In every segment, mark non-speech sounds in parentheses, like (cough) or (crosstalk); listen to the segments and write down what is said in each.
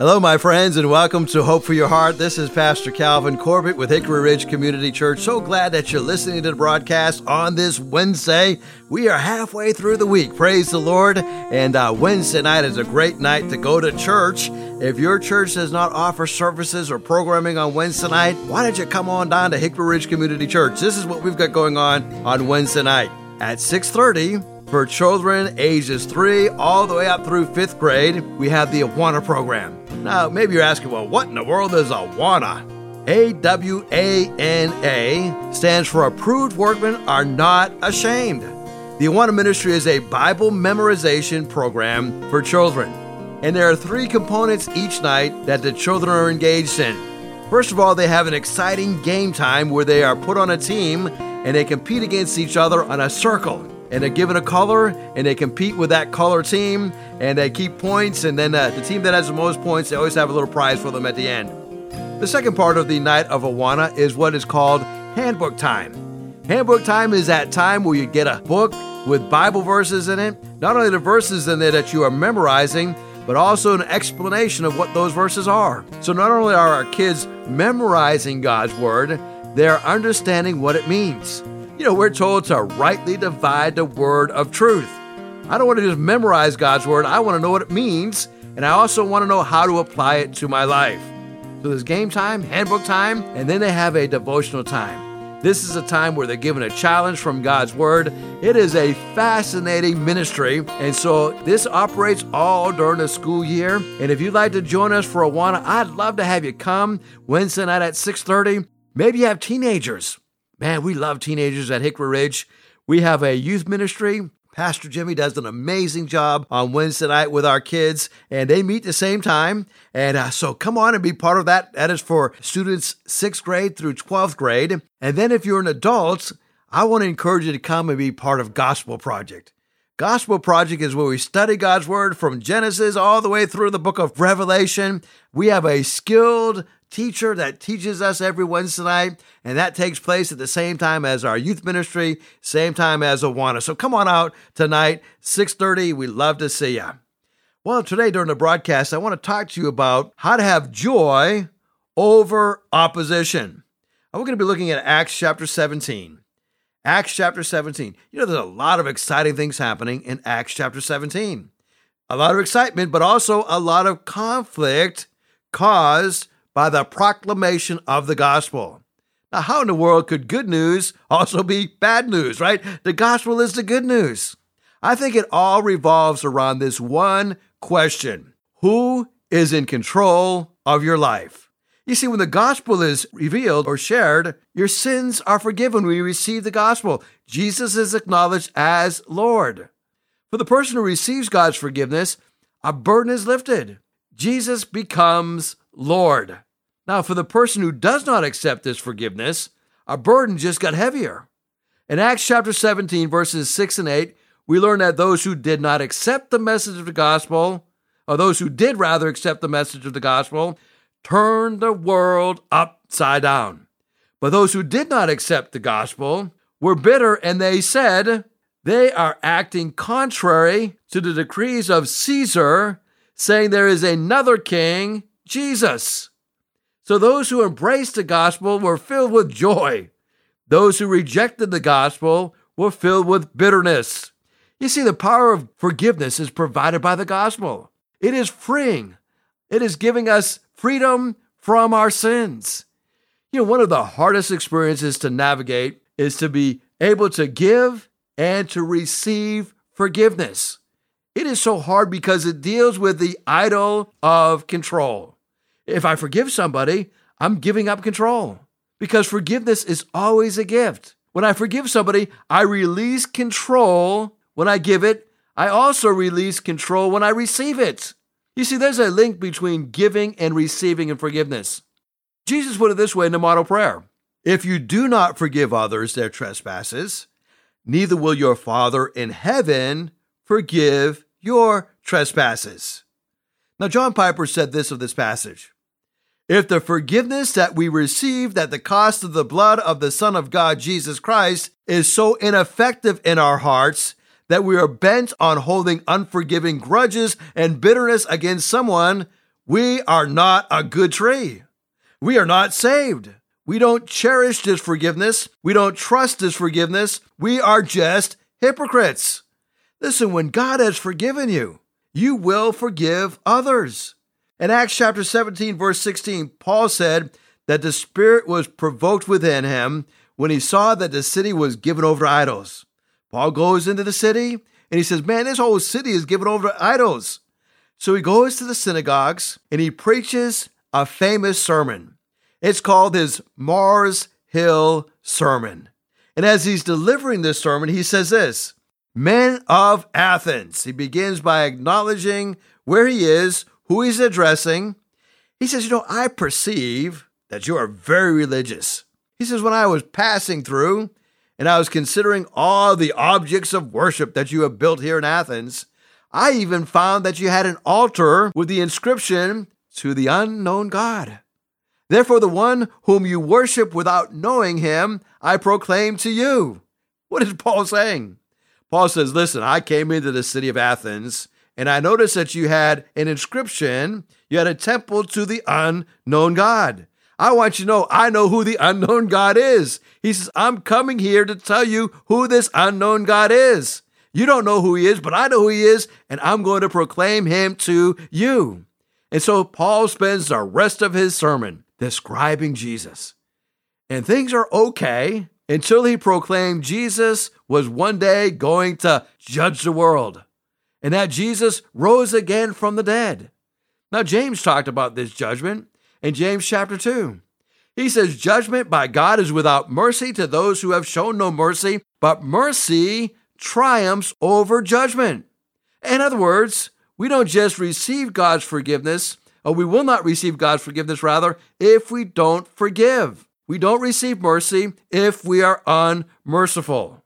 Hello, my friends, and welcome to Hope for Your Heart. This is Pastor Calvin Corbett with Hickory Ridge Community Church. So glad that you're listening to the broadcast on this Wednesday. We are halfway through the week. Praise the Lord. And uh, Wednesday night is a great night to go to church. If your church does not offer services or programming on Wednesday night, why don't you come on down to Hickory Ridge Community Church? This is what we've got going on on Wednesday night at 630 for children ages 3 all the way up through 5th grade, we have the Awana program. Now, maybe you're asking, well, what in the world is Awana? A W A N A stands for Approved Workmen Are Not Ashamed. The Awana Ministry is a Bible memorization program for children. And there are three components each night that the children are engaged in. First of all, they have an exciting game time where they are put on a team and they compete against each other on a circle and they're given a color and they compete with that color team and they keep points and then uh, the team that has the most points they always have a little prize for them at the end. The second part of the night of awana is what is called handbook time. Handbook time is that time where you get a book with bible verses in it. Not only the verses in there that you are memorizing but also an explanation of what those verses are. So not only are our kids memorizing god's word they're understanding what it means you know, we're told to rightly divide the word of truth. I don't want to just memorize God's word, I want to know what it means, and I also want to know how to apply it to my life. So there's game time, handbook time, and then they have a devotional time. This is a time where they're given a challenge from God's Word. It is a fascinating ministry, and so this operates all during the school year. And if you'd like to join us for a Awana, I'd love to have you come Wednesday night at 6:30. Maybe you have teenagers. Man, we love teenagers at Hickory Ridge. We have a youth ministry. Pastor Jimmy does an amazing job on Wednesday night with our kids, and they meet the same time. And uh, so come on and be part of that. That is for students sixth grade through 12th grade. And then if you're an adult, I want to encourage you to come and be part of Gospel Project. Gospel Project is where we study God's Word from Genesis all the way through the book of Revelation. We have a skilled teacher that teaches us every Wednesday night, and that takes place at the same time as our youth ministry, same time as Awana. So come on out tonight, 6:30. We love to see you. Well, today during the broadcast, I want to talk to you about how to have joy over opposition. We're going to be looking at Acts chapter 17. Acts chapter 17. You know, there's a lot of exciting things happening in Acts chapter 17. A lot of excitement, but also a lot of conflict caused by the proclamation of the gospel. Now, how in the world could good news also be bad news, right? The gospel is the good news. I think it all revolves around this one question Who is in control of your life? You see, when the gospel is revealed or shared, your sins are forgiven when you receive the gospel. Jesus is acknowledged as Lord. For the person who receives God's forgiveness, a burden is lifted. Jesus becomes Lord. Now, for the person who does not accept this forgiveness, a burden just got heavier. In Acts chapter 17, verses 6 and 8, we learn that those who did not accept the message of the gospel, or those who did rather accept the message of the gospel, turned the world upside down. But those who did not accept the gospel were bitter, and they said, They are acting contrary to the decrees of Caesar, saying there is another king, Jesus. So those who embraced the gospel were filled with joy. Those who rejected the gospel were filled with bitterness. You see, the power of forgiveness is provided by the gospel. It is freeing. It is giving us freedom from our sins. You know, one of the hardest experiences to navigate is to be able to give and to receive forgiveness. It is so hard because it deals with the idol of control. If I forgive somebody, I'm giving up control because forgiveness is always a gift. When I forgive somebody, I release control when I give it. I also release control when I receive it. You see, there's a link between giving and receiving and forgiveness. Jesus put it this way in the model prayer If you do not forgive others their trespasses, neither will your Father in heaven forgive your trespasses. Now, John Piper said this of this passage if the forgiveness that we receive at the cost of the blood of the Son of God, Jesus Christ, is so ineffective in our hearts that we are bent on holding unforgiving grudges and bitterness against someone, we are not a good tree. We are not saved. We don't cherish this forgiveness. We don't trust this forgiveness. We are just hypocrites. Listen, when God has forgiven you, you will forgive others. In Acts chapter 17, verse 16, Paul said that the Spirit was provoked within him when he saw that the city was given over to idols. Paul goes into the city and he says, Man, this whole city is given over to idols. So he goes to the synagogues and he preaches a famous sermon. It's called his Mars Hill Sermon. And as he's delivering this sermon, he says this Men of Athens. He begins by acknowledging where he is, who he's addressing. He says, You know, I perceive that you are very religious. He says, When I was passing through and I was considering all the objects of worship that you have built here in Athens, I even found that you had an altar with the inscription, To the unknown God. Therefore, the one whom you worship without knowing him, I proclaim to you. What is Paul saying? Paul says, Listen, I came into the city of Athens and I noticed that you had an inscription, you had a temple to the unknown God. I want you to know, I know who the unknown God is. He says, I'm coming here to tell you who this unknown God is. You don't know who he is, but I know who he is, and I'm going to proclaim him to you. And so Paul spends the rest of his sermon describing Jesus. And things are okay until he proclaimed Jesus was one day going to judge the world and that Jesus rose again from the dead. Now, James talked about this judgment in James chapter 2. He says, Judgment by God is without mercy to those who have shown no mercy, but mercy triumphs over judgment. In other words, we don't just receive God's forgiveness, or we will not receive God's forgiveness, rather, if we don't forgive. We don't receive mercy if we are unmerciful.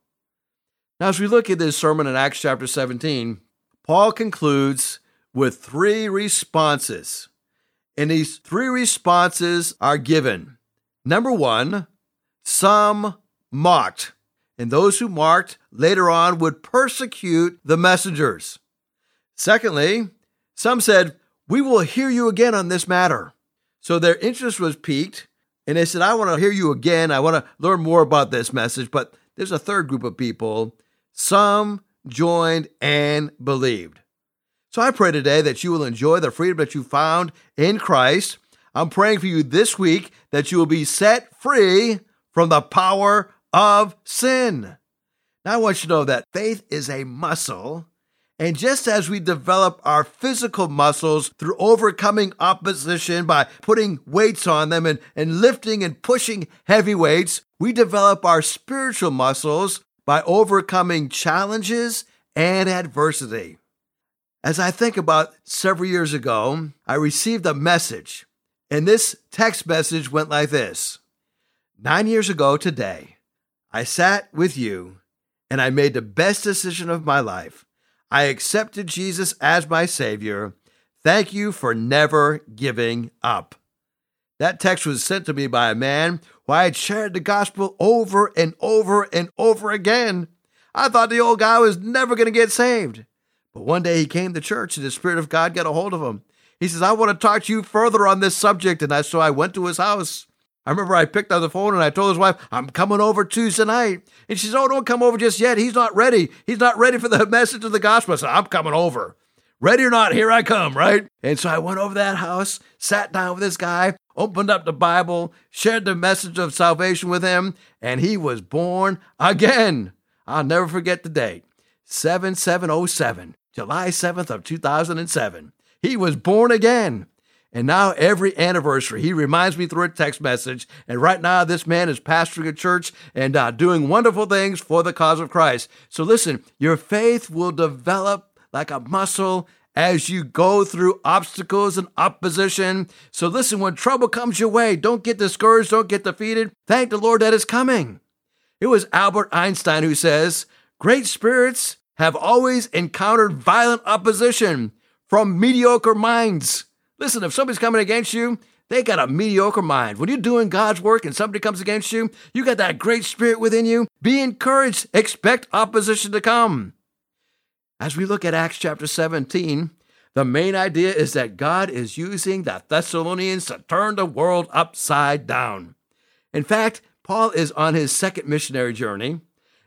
Now, as we look at this sermon in Acts chapter 17, Paul concludes with three responses. And these three responses are given. Number one, some mocked, and those who mocked later on would persecute the messengers. Secondly, some said, We will hear you again on this matter. So their interest was piqued, and they said, I want to hear you again. I want to learn more about this message. But there's a third group of people. Some joined, and believed. So I pray today that you will enjoy the freedom that you found in Christ. I'm praying for you this week that you will be set free from the power of sin. Now, I want you to know that faith is a muscle. And just as we develop our physical muscles through overcoming opposition by putting weights on them and, and lifting and pushing heavy weights, we develop our spiritual muscles by overcoming challenges and adversity. As I think about several years ago, I received a message, and this text message went like this Nine years ago today, I sat with you and I made the best decision of my life. I accepted Jesus as my Savior. Thank you for never giving up. That text was sent to me by a man who I'd shared the gospel over and over and over again. I thought the old guy was never going to get saved. But one day he came to church and the Spirit of God got a hold of him. He says, I want to talk to you further on this subject. And I, so I went to his house. I remember I picked up the phone and I told his wife, I'm coming over Tuesday night. And she says, Oh, don't come over just yet. He's not ready. He's not ready for the (laughs) message of the gospel. I said, I'm coming over. Ready or not, here I come, right? And so I went over that house, sat down with this guy, opened up the Bible, shared the message of salvation with him, and he was born again. I'll never forget the date 7707, July 7th of 2007. He was born again. And now every anniversary, he reminds me through a text message. And right now, this man is pastoring a church and uh, doing wonderful things for the cause of Christ. So listen, your faith will develop like a muscle as you go through obstacles and opposition. So listen, when trouble comes your way, don't get discouraged, don't get defeated. Thank the Lord that is coming. It was Albert Einstein who says, Great spirits have always encountered violent opposition from mediocre minds. Listen, if somebody's coming against you, they got a mediocre mind. When you're doing God's work and somebody comes against you, you got that great spirit within you. Be encouraged. Expect opposition to come. As we look at Acts chapter 17, The main idea is that God is using the Thessalonians to turn the world upside down. In fact, Paul is on his second missionary journey,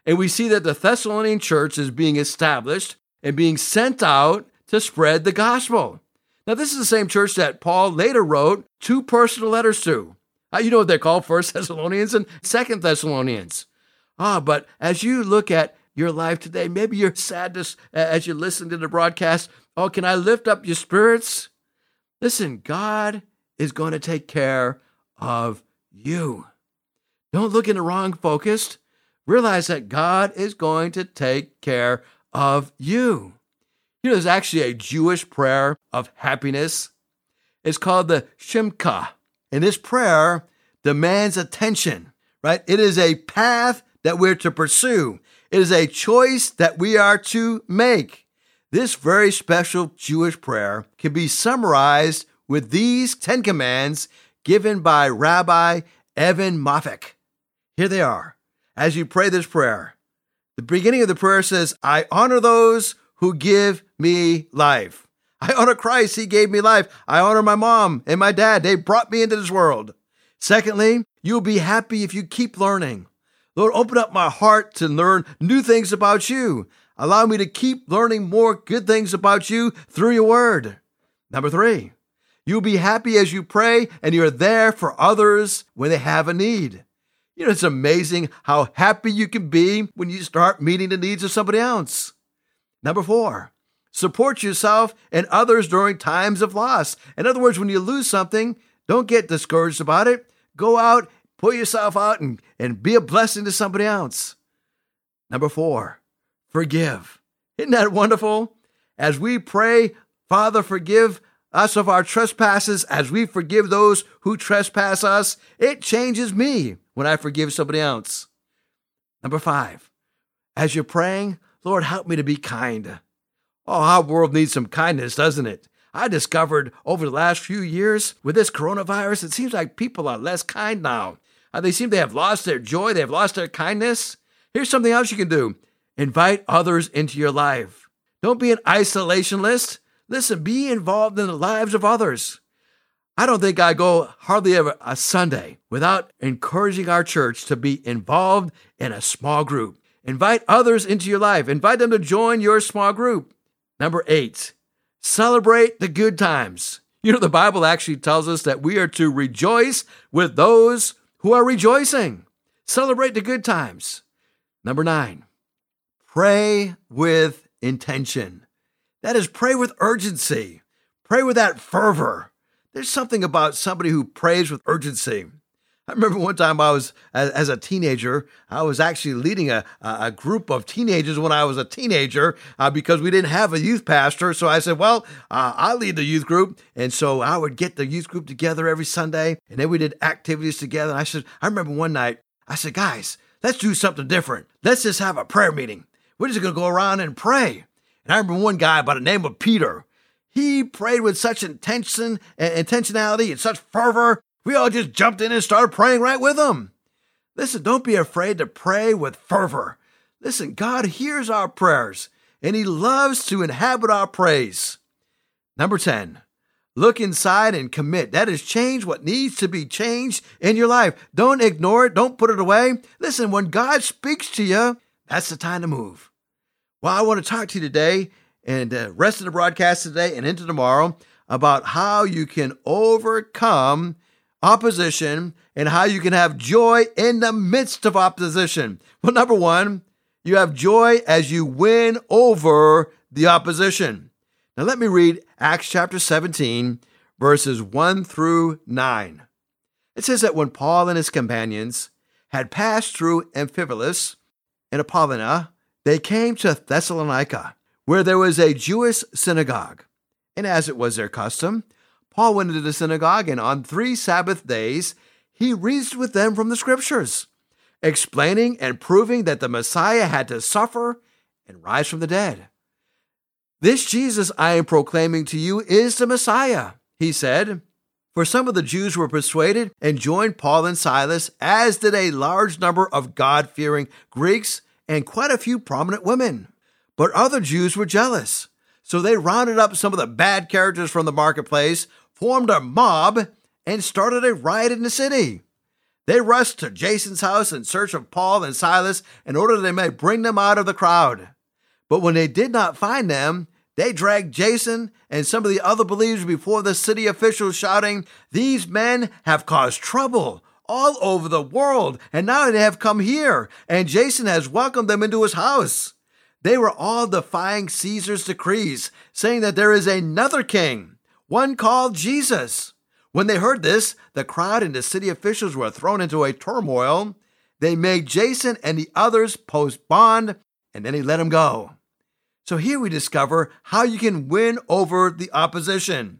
and we see that the Thessalonian church is being established and being sent out to spread the gospel. Now, this is the same church that Paul later wrote two personal letters to. Uh, you know what they're called, First Thessalonians and Second Thessalonians. Ah, but as you look at your life today, maybe your sadness as you listen to the broadcast, oh, can I lift up your spirits? Listen, God is going to take care of you. Don't look in the wrong focus. Realize that God is going to take care of you. You know, there's actually a Jewish prayer of happiness. It's called the Shemka. And this prayer demands attention, right? It is a path that we're to pursue. It is a choice that we are to make. This very special Jewish prayer can be summarized with these 10 commands given by Rabbi Evan Moffic. Here they are. As you pray this prayer, the beginning of the prayer says, I honor those who give me life. I honor Christ. He gave me life. I honor my mom and my dad. They brought me into this world. Secondly, you'll be happy if you keep learning. Lord, open up my heart to learn new things about you. Allow me to keep learning more good things about you through your word. Number three, you'll be happy as you pray and you're there for others when they have a need. You know, it's amazing how happy you can be when you start meeting the needs of somebody else. Number four, support yourself and others during times of loss. In other words, when you lose something, don't get discouraged about it. Go out, put yourself out, and, and be a blessing to somebody else. Number four, forgive. Isn't that wonderful? As we pray, Father, forgive us of our trespasses as we forgive those who trespass us, it changes me when I forgive somebody else. Number five, as you're praying, Lord, help me to be kind. Oh, our world needs some kindness, doesn't it? I discovered over the last few years with this coronavirus, it seems like people are less kind now. Uh, they seem to have lost their joy, they've lost their kindness. Here's something else you can do invite others into your life. Don't be an isolationist. Listen, be involved in the lives of others. I don't think I go hardly ever a Sunday without encouraging our church to be involved in a small group. Invite others into your life. Invite them to join your small group. Number eight, celebrate the good times. You know, the Bible actually tells us that we are to rejoice with those who are rejoicing. Celebrate the good times. Number nine, pray with intention. That is, pray with urgency. Pray with that fervor. There's something about somebody who prays with urgency. I remember one time I was, as, a teenager, I was actually leading a, a group of teenagers when I was a teenager uh, because we didn't have a youth pastor. So I said, well, uh, I'll lead the youth group. And so I would get the youth group together every Sunday and then we did activities together. And I said, I remember one night, I said, guys, let's do something different. Let's just have a prayer meeting. We're just going to go around and pray. And I remember one guy by the name of Peter. He prayed with such intention and intentionality and such fervor we all just jumped in and started praying right with them. Listen, don't be afraid to pray with fervor. Listen, God hears our prayers and He loves to inhabit our praise. Number 10, look inside and commit. That is, change what needs to be changed in your life. Don't ignore it, don't put it away. Listen, when God speaks to you, that's the time to move. Well, I want to talk to you today and the rest of the broadcast today and into tomorrow about how you can overcome opposition and how you can have joy in the midst of opposition. Well, number one, you have joy as you win over the opposition. Now, let me read Acts chapter 17, verses 1 through 9. It says that when Paul and his companions had passed through Amphipolis and Apollonia, they came to Thessalonica, where there was a Jewish synagogue. And as it was their custom, Paul went into the synagogue, and on three Sabbath days, he reasoned with them from the scriptures, explaining and proving that the Messiah had to suffer and rise from the dead. This Jesus I am proclaiming to you is the Messiah, he said. For some of the Jews were persuaded and joined Paul and Silas, as did a large number of God fearing Greeks and quite a few prominent women. But other Jews were jealous So they rounded up some of the bad characters from the marketplace, formed a mob, and started a riot in the city. They rushed to Jason's house in search of Paul and Silas in order that they might bring them out of the crowd. But when they did not find them, they dragged Jason and some of the other believers before the city officials, shouting, These men have caused trouble all over the world, and now they have come here, and Jason has welcomed them into his house. They were all defying Caesar's decrees, saying that there is another king, one called Jesus. When they heard this, the crowd and the city officials were thrown into a turmoil. They made Jason and the others post bond, and then he let them go. So here we discover how you can win over the opposition.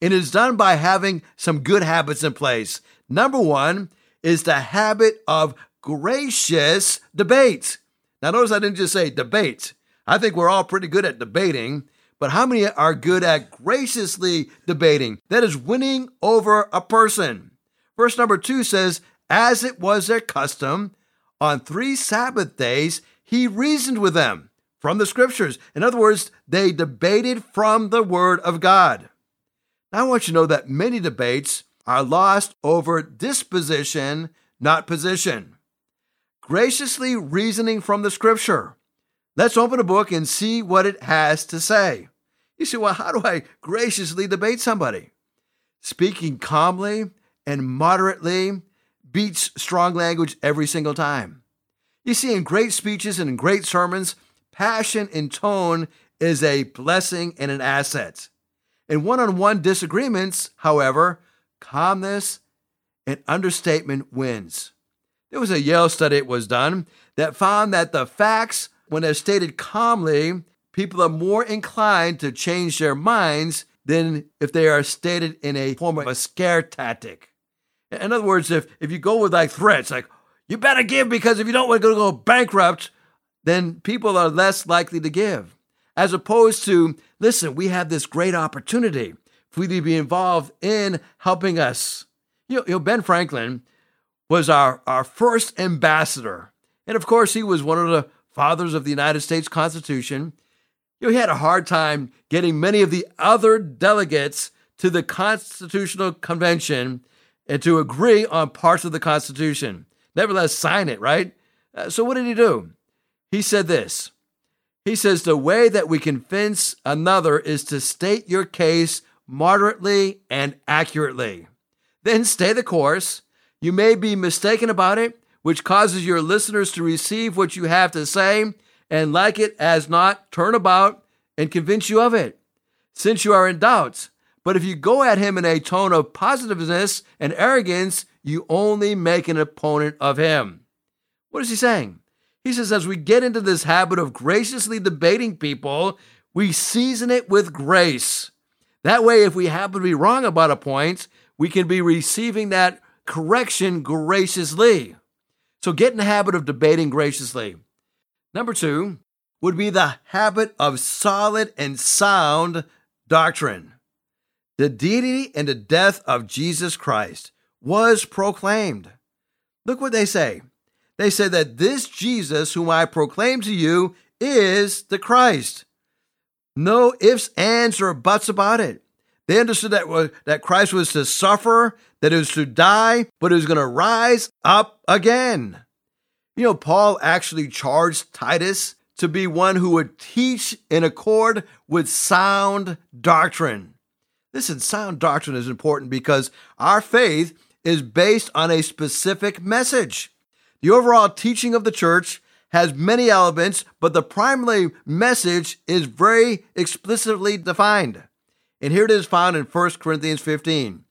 It is done by having some good habits in place. Number one is the habit of gracious debate. Now, notice I didn't just say debate. I think we're all pretty good at debating, but how many are good at graciously debating? That is winning over a person. Verse number two says, As it was their custom, on three Sabbath days, he reasoned with them from the scriptures. In other words, they debated from the word of God. Now, I want you to know that many debates are lost over disposition, not position graciously reasoning from the scripture. Let's open a book and see what it has to say. You say, well, how do I graciously debate somebody? Speaking calmly and moderately beats strong language every single time. You see, in great speeches and in great sermons, passion and tone is a blessing and an asset. In one on one disagreements, however, calmness and understatement wins. There was a Yale study that was done that found that the facts, when they're stated calmly, people are more inclined to change their minds than if they are stated in a form of a scare tactic. In other words, if, if you go with like threats, like, you better give because if you don't, we're going to go bankrupt, then people are less likely to give. As opposed to, listen, we have this great opportunity for you to be involved in helping us. You know, you know Ben Franklin, was our, our first ambassador. And of course, he was one of the fathers of the United States Constitution. Know, he had a hard time getting many of the other delegates to the Constitutional Convention and to agree on parts of the Constitution. Nevertheless, sign it, right? Uh, so, what did he do? He said this He says, The way that we convince another is to state your case moderately and accurately. Then stay the course you may be mistaken about it, which causes your listeners to receive what you have to say and like it as not turn about and convince you of it, since you are in doubt. But if you go at him in a tone of positiveness and arrogance, you only make an opponent of him. What is he saying? He says, as we get into this habit of graciously debating people, we season it with grace. That way, if we happen to be wrong about a point, we can be receiving that correction graciously. So get in the habit of debating graciously. Number two would be the habit of solid and sound doctrine. The deity and the death of Jesus Christ was proclaimed. Look what they say. They say that this Jesus, whom I proclaim to you, is the Christ. No ifs, ands, or buts about it. They understood that, that Christ was to suffer, that he was to die, but he was going to rise up again. You know, Paul actually charged Titus to be one who would teach in accord with sound doctrine. Listen, sound doctrine is important because our faith is based on a specific message. The overall teaching of the church has many elements, but the primary message is very explicitly defined. And here it is found in 1 Corinthians 15.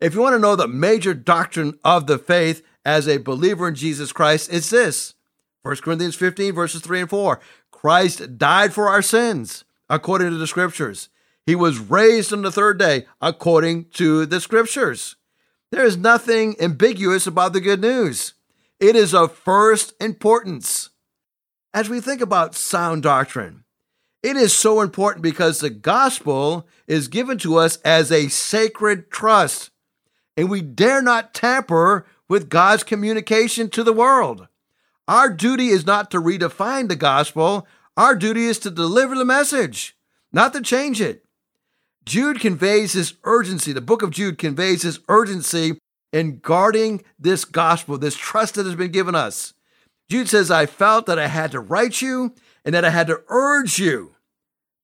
If you want to know the major doctrine of the faith as a believer in Jesus Christ, it's this 1 Corinthians 15, verses 3 and 4. Christ died for our sins, according to the scriptures. He was raised on the third day, according to the scriptures. There is nothing ambiguous about the good news. It is of first importance. As we think about sound doctrine, it is so important because the gospel is given to us as a sacred trust, and we dare not tamper with God's communication to the world. Our duty is not to redefine the gospel, our duty is to deliver the message. not to change it. Jude conveys this urgency. The book of Jude conveys this urgency in guarding this gospel, this trust that has been given us. Jude says, I felt that I had to write you and that I had to urge you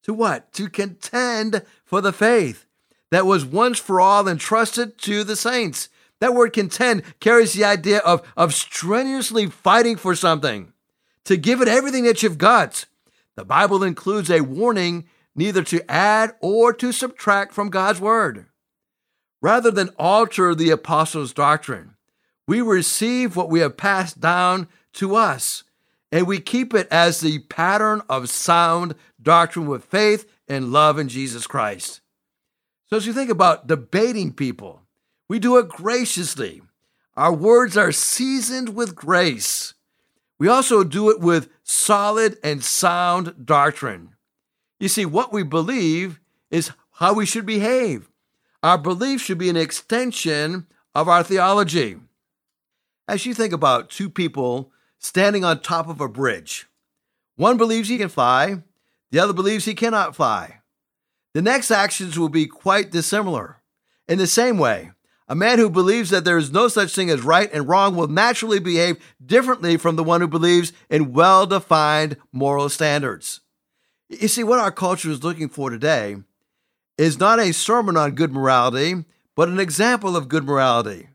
to what? To contend for the faith that was once for all entrusted to the saints. That word contend carries the idea of, of strenuously fighting for something, to give it everything that you've got. The Bible includes a warning neither to add or to subtract from God's word. Rather than alter the apostles' doctrine, we receive what we have passed down to us, and we keep it as the pattern of sound doctrine with faith and love in Jesus Christ. So, as you think about debating people, we do it graciously. Our words are seasoned with grace. We also do it with solid and sound doctrine. You see, what we believe is how we should behave. Our belief should be an extension of our theology. As you think about two people standing on top of a bridge, one believes he can fly, the other believes he cannot fly. The next actions will be quite dissimilar. In the same way, a man who believes that there is no such thing as right and wrong will naturally behave differently from the one who believes in well defined moral standards. You see, what our culture is looking for today is not a sermon on good morality, but an example of good morality.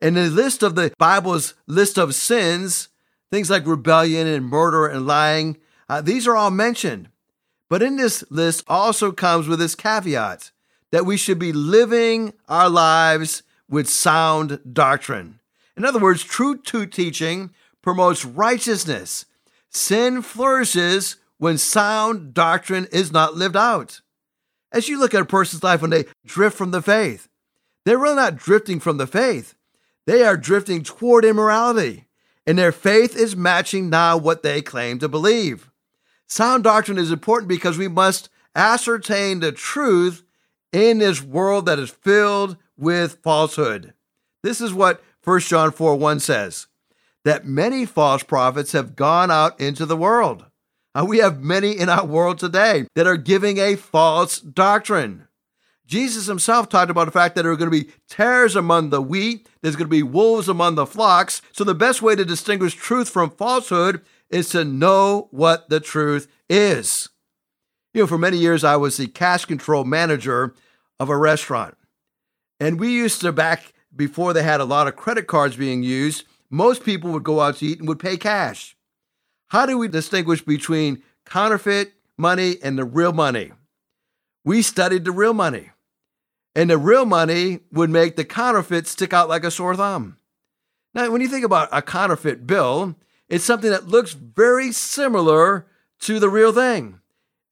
In the list of the Bible's list of sins, things like rebellion and murder and lying, uh, these are all mentioned. But in this list also comes with this caveat that we should be living our lives with sound doctrine. In other words, true to teaching promotes righteousness. Sin flourishes when sound doctrine is not lived out. As you look at a person's life when they drift from the faith, they're really not drifting from the faith. They are drifting toward immorality, and their faith is matching now what they claim to believe. Sound doctrine is important because we must ascertain the truth in this world that is filled with falsehood. This is what 1 John 4 1 says that many false prophets have gone out into the world. Uh, we have many in our world today that are giving a false doctrine. Jesus himself talked about the fact that there are going to be tares among the wheat, there's going to be wolves among the flocks. So, the best way to distinguish truth from falsehood is to know what the truth is. You know, for many years, I was the cash control manager of a restaurant. And we used to, back before they had a lot of credit cards being used, most people would go out to eat and would pay cash. How do we distinguish between counterfeit money and the real money? We studied the real money, and the real money would make the counterfeit stick out like a sore thumb. Now, when you think about a counterfeit bill, it's something that looks very similar to the real thing.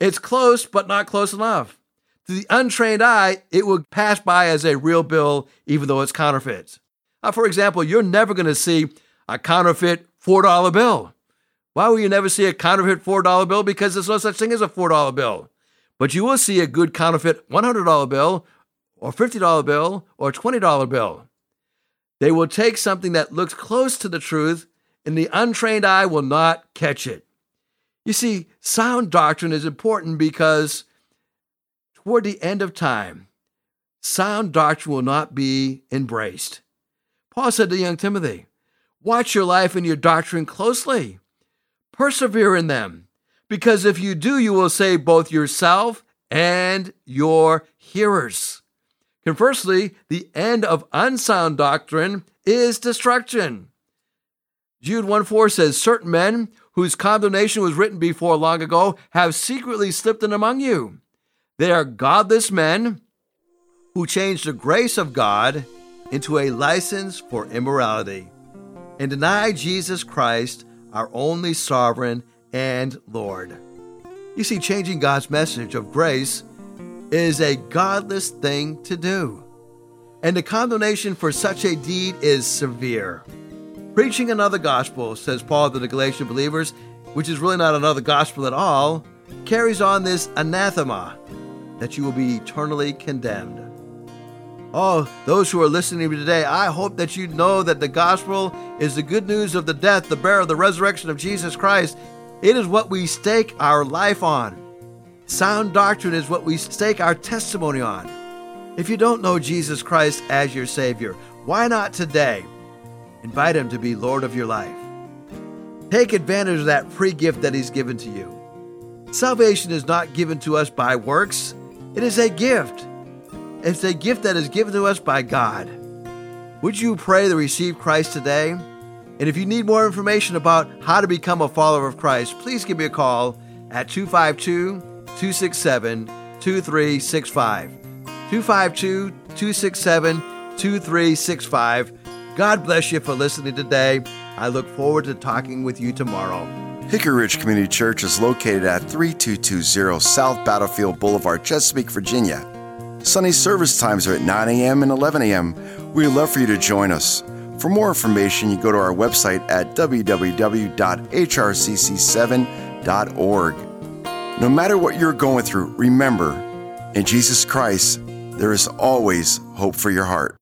It's close, but not close enough. To the untrained eye, it would pass by as a real bill, even though it's counterfeit. Now, for example, you're never going to see a counterfeit $4 bill. Why will you never see a counterfeit $4 bill? Because there's no such thing as a $4 bill. But you will see a good counterfeit $100 bill or $50 bill or $20 bill. They will take something that looks close to the truth, and the untrained eye will not catch it. You see, sound doctrine is important because toward the end of time, sound doctrine will not be embraced. Paul said to young Timothy, Watch your life and your doctrine closely. Persevere in them, because if you do, you will save both yourself and your hearers. Conversely, the end of unsound doctrine is destruction. Jude 1 4 says, Certain men whose condemnation was written before long ago have secretly slipped in among you. They are godless men who change the grace of God into a license for immorality and deny Jesus Christ our only sovereign and Lord. You see, changing God's message of grace is a godless thing to do, and the condemnation for such a deed is severe. Preaching another gospel, says Paul to the Galatian believers, which is really not another gospel at all, carries on this anathema that you will be eternally condemned. Oh, those who are listening to me today, I hope that you know that the gospel is the good news of the death, the burial, the resurrection of Jesus Christ. It is what we stake our life on. Sound doctrine is what we stake our testimony on. If you don't know Jesus Christ as your Savior, why not today invite Him to be Lord of your life? Take advantage of that free gift that He's given to you. Salvation is not given to us by works, it is a gift. It's a gift that is given to us by God. Would you pray to receive Christ today? And if you need more information about how to become a follower of Christ, please give me a call at 252 267 2365. 252 267 2365. God bless you for listening today. I look forward to talking with you tomorrow. Hickory Ridge Community Church is located at 3220 South Battlefield Boulevard, Chesapeake, Virginia. Sunday service times are at 9 a.m. and 11 a.m. We'd love for you to join us. For more information, you go to our website at www.hrcc7.org. No matter what you're going through, remember, in Jesus Christ, there is always hope for your heart.